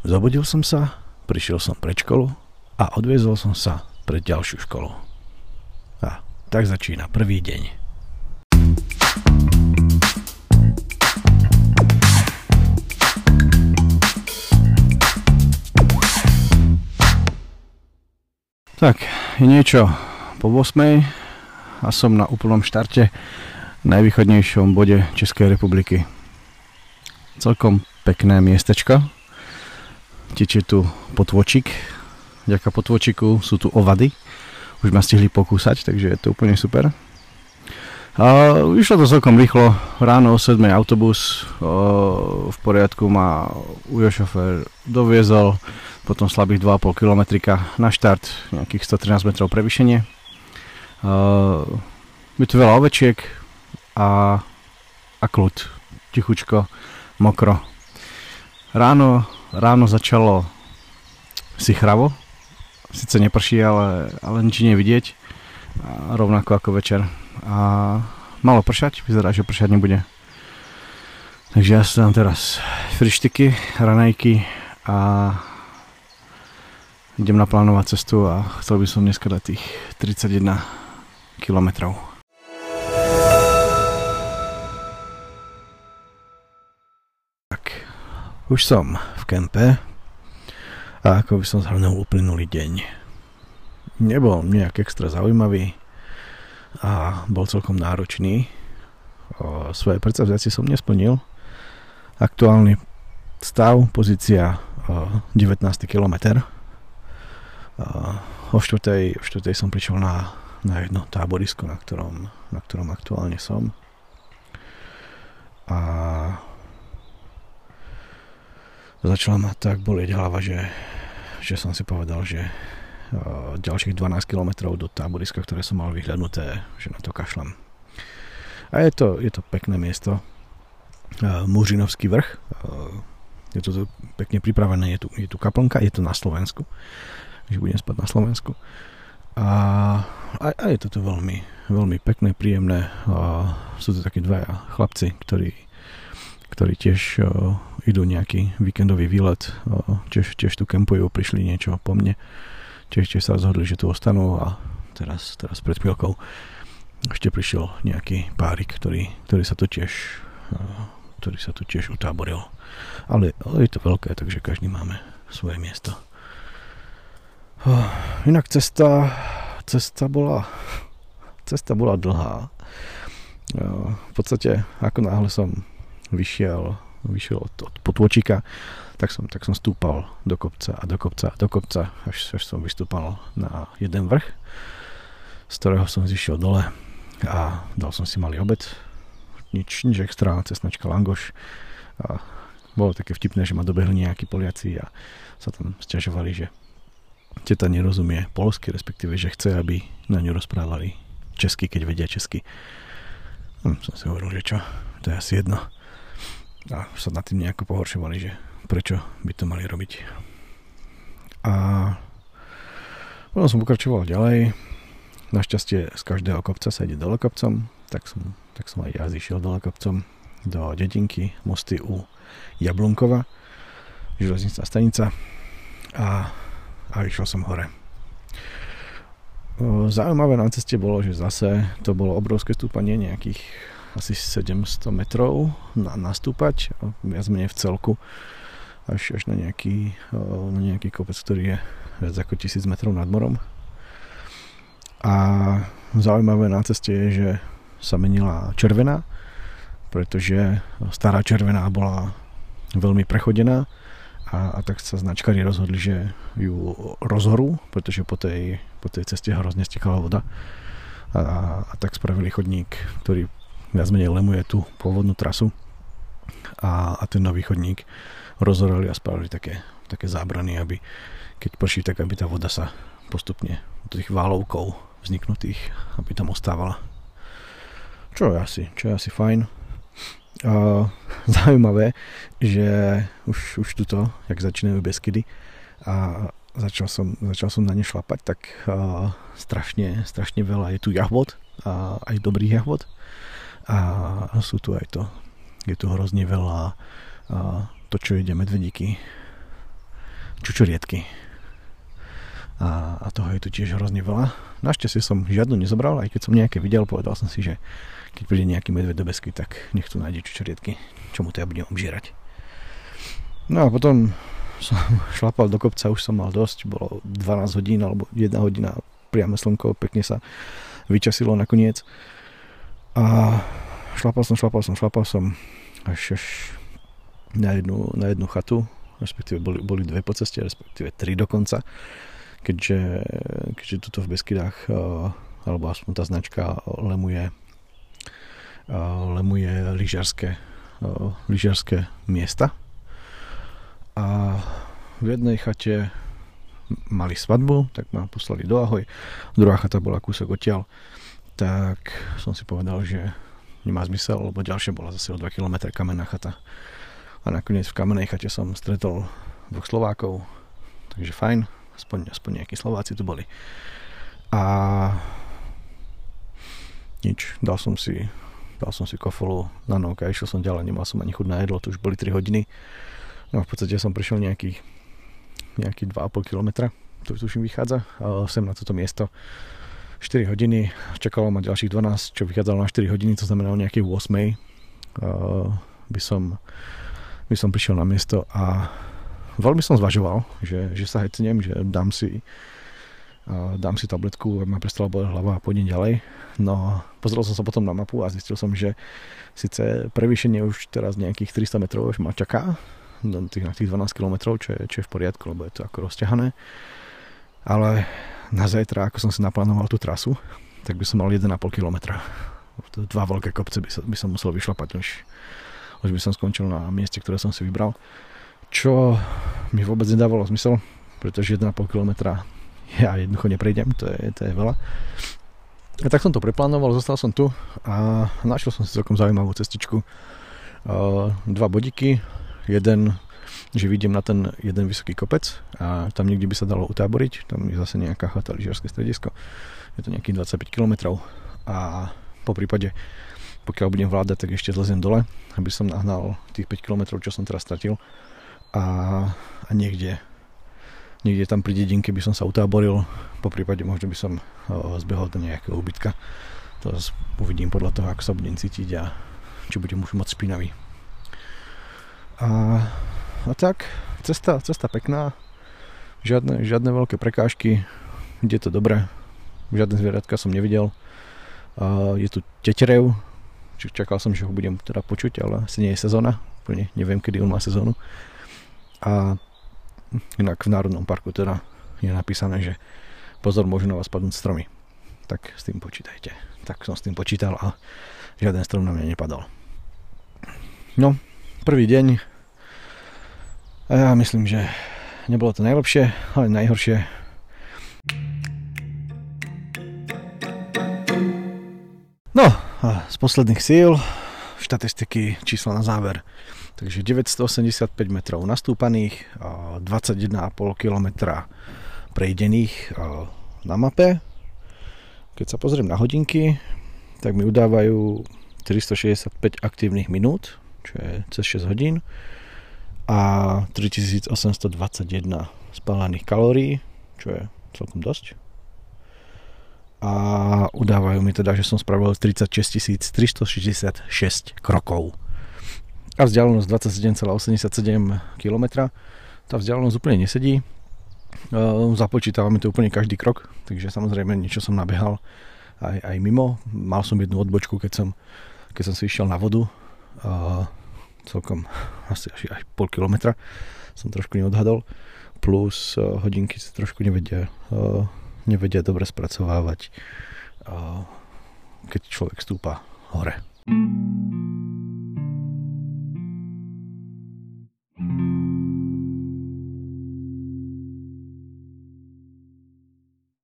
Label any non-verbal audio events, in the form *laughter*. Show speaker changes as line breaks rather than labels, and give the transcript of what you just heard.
Zobudil som sa, prišiel som pred školu a odviezol som sa pred ďalšiu školu. A tak začína prvý deň. Tak, je niečo po 8 a som na úplnom štarte najvýchodnejšom bode Českej republiky. Celkom pekné miestečko. Tečie tu potvočik. Ďaká potvočiku sú tu ovady. Už ma stihli pokúsať, takže je to úplne super. A išlo to celkom rýchlo. Ráno o 7 autobus v poriadku ma ujo šofér doviezol potom slabých 2,5 km na štart, nejakých 113 metrov prevýšenie. Je tu veľa ovečiek a, a kľud, tichučko, mokro. Ráno, ráno začalo si chravo, síce neprší, ale, ale nič nie je vidieť, a rovnako ako večer. A malo pršať, vyzerá, že pršať nebude. Takže ja si dám teraz frištiky, ranejky a idem naplánovať cestu a chcel by som dneska dať tých 31 kilometrov. Už som v kempe a ako by som zhrnul uplynulý deň. Nebol nejak extra zaujímavý a bol celkom náročný. O svoje predstavzacie som nesplnil. Aktuálny stav, pozícia 19. kilometr o štvrtej, o štvrtej som prišiel na, na jedno táborisko, na ktorom, na ktorom aktuálne som. A začala ma tak bolieť hlava, že, že som si povedal, že ďalších 12 km do táboriska, ktoré som mal vyhľadnuté, že na to kašlem. A je to, je to pekné miesto. Mužinovský vrch. Je to pekne pripravené, je tu, je tu kaplnka, je to na Slovensku že budem spať na Slovensku. A, a, a je toto veľmi, veľmi pekné, príjemné. A sú to takí dvaja chlapci, ktorí, ktorí tiež o, idú nejaký víkendový výlet, o, tiež, tiež tu kempujú, prišli niečo po mne. Tiež, tiež sa rozhodli, že tu ostanú a teraz, teraz pred chvíľkou ešte prišiel nejaký párik, ktorý, ktorý sa tu tiež ktorý sa tu tiež utáboril. Ale, ale je to veľké, takže každý máme svoje miesto. Inak cesta, cesta bola, cesta bola dlhá. V podstate, ako náhle som vyšiel, vyšiel od, od potvočika, tak som, tak som stúpal do kopca a do kopca a do kopca, až, až som vystúpal na jeden vrch, z ktorého som zišiel dole a dal som si malý obed. Nič, nič extra, cesnačka langoš. A bolo také vtipné, že ma dobehli nejakí Poliaci a sa tam stiažovali, že teta nerozumie polsky, respektíve, že chce, aby na ňu rozprávali česky, keď vedia česky. Hm, som si hovoril, že čo, to je asi jedno. A sa nad tým nejako pohoršovali, že prečo by to mali robiť. A potom som pokračoval ďalej. Našťastie z každého kopca sa ide dole kopcom, tak som, tak som aj ja zišiel dole kopcom do dedinky, mosty u Jablunkova, železnická stanica. A a išiel som hore. Zaujímavé na ceste bolo, že zase to bolo obrovské stúpanie nejakých asi 700 metrov na, nastúpať, viac menej v celku až, až na, nejaký, na nejaký kopec, ktorý je viac ako 1000 metrov nad morom. A zaujímavé na ceste je, že sa menila červená, pretože stará červená bola veľmi prechodená a, a tak sa značkári rozhodli, že ju rozhorú, pretože po tej, po tej ceste hrozne stekala voda a, a tak spravili chodník, ktorý viac menej lemuje tú pôvodnú trasu a, a ten nový chodník rozhorali a spravili také, také zábrany, aby keď prší, tak aby tá voda sa postupne do tých válovkov vzniknutých, aby tam ostávala. Čo je asi, čo je asi fajn uh, *laughs* zaujímavé, že už, už tuto, jak začínajú beskydy a začal som, začal som na ne šlapať, tak uh, strašne, strašne veľa je tu jahvod a aj dobrých jahvod a sú tu aj to, je tu hrozne veľa uh, to, čo ide medvedíky čučoriedky. A, a toho je tu tiež hrozne veľa. Našťastie som žiadnu nezobral, aj keď som nejaké videl, povedal som si, že keď príde nejaký medved do besky, tak nech tu nájde čučoriedky, čo mu to ja budem obžierať. No a potom som *laughs* šlapal do kopca, už som mal dosť, bolo 12 hodín alebo 1 hodina priame slnko, pekne sa vyčasilo nakoniec. A šlapal som, šlapal som, šlapal som až, až na, jednu, na jednu chatu, respektíve boli, boli dve po ceste, respektíve tri dokonca keďže, keďže tuto v Beskydách eh, alebo aspoň tá značka lemuje eh, lemuje lyžiarské, eh, lyžiarské miesta a v jednej chate mali svadbu, tak ma poslali do Ahoj. Druhá chata bola kúsok odtiaľ, tak som si povedal, že nemá zmysel, lebo ďalšia bola zase o 2 km kamenná chata. A nakoniec v kamennej chate som stretol dvoch Slovákov, takže fajn, aspoň, aspoň nejakí Slováci tu boli. A nič, dal som si dal som si kofolu na nohok a išiel som ďalej, nemal som ani chuť na jedlo, to už boli 3 hodiny. No v podstate som prišiel nejakých nejaký 2,5 km, to tuším vychádza, sem na toto miesto 4 hodiny, čakalo ma ďalších 12, čo vychádzalo na 4 hodiny, to znamená o nejakej 8 by som, by som prišiel na miesto a veľmi som zvažoval, že, že sa hecnem, že dám si uh, dám si tabletku, ma prestala boleť hlava a pôjdem ďalej. No, pozrel som sa potom na mapu a zistil som, že síce prevýšenie už teraz nejakých 300 metrov už ma čaká, na tých, na tých 12 km, čo je, čo je v poriadku, lebo je to ako rozťahané. Ale na zajtra, ako som si naplánoval tú trasu, tak by som mal 1,5 km. Dva veľké kopce by som, by som musel vyšlapať, už, už by som skončil na mieste, ktoré som si vybral čo mi vôbec nedávalo zmysel, pretože 1,5 km ja jednoducho neprejdem, to je, to je veľa. A tak som to preplánoval, zostal som tu a našiel som si celkom zaujímavú cestičku. Dva bodiky, jeden, že vidím na ten jeden vysoký kopec a tam niekde by sa dalo utáboriť, tam je zase nejaká chata, lyžiarske stredisko, je to nejakých 25 km a po prípade pokiaľ budem vládať, tak ešte zleziem dole, aby som nahnal tých 5 km, čo som teraz stratil a, a niekde niekde tam pri dedinke by som sa utáboril, po prípade možno by som zbehol do nejakého ubytka. To uvidím podľa toho, ako sa budem cítiť a či budem už moc špinavý. A, a tak, cesta, cesta pekná, žiadne, žiadne veľké prekážky, ide to dobre, žiadne zvieratka som nevidel. A, je tu teterev, čakal som, že ho budem teda počuť, ale asi nie je sezóna, úplne neviem, kedy on má sezónu. A inak v Národnom parku teda je napísané, že pozor, môžu na vás padnúť stromy. Tak s tým počítajte. Tak som s tým počítal a žiaden strom na mňa nepadol. No, prvý deň a ja myslím, že nebolo to najlepšie, ale najhoršie. No, a z posledných síl štatistiky čísla na záver. Takže 985 metrov nastúpaných, 21,5 km prejdených na mape. Keď sa pozriem na hodinky, tak mi udávajú 365 aktívnych minút, čo je cez 6 hodín a 3821 spálených kalórií, čo je celkom dosť. A udávajú mi teda, že som spravil 36 366 krokov a vzdialenosť 27,87 km. Tá vzdialenosť úplne nesedí. Započítavame to úplne každý krok, takže samozrejme niečo som nabehal aj, aj mimo. Mal som jednu odbočku, keď som, keď som si išiel na vodu. Celkom asi až, až pol kilometra som trošku neodhadol. Plus hodinky sa trošku nevedia, nevedia dobre spracovávať, keď človek stúpa hore.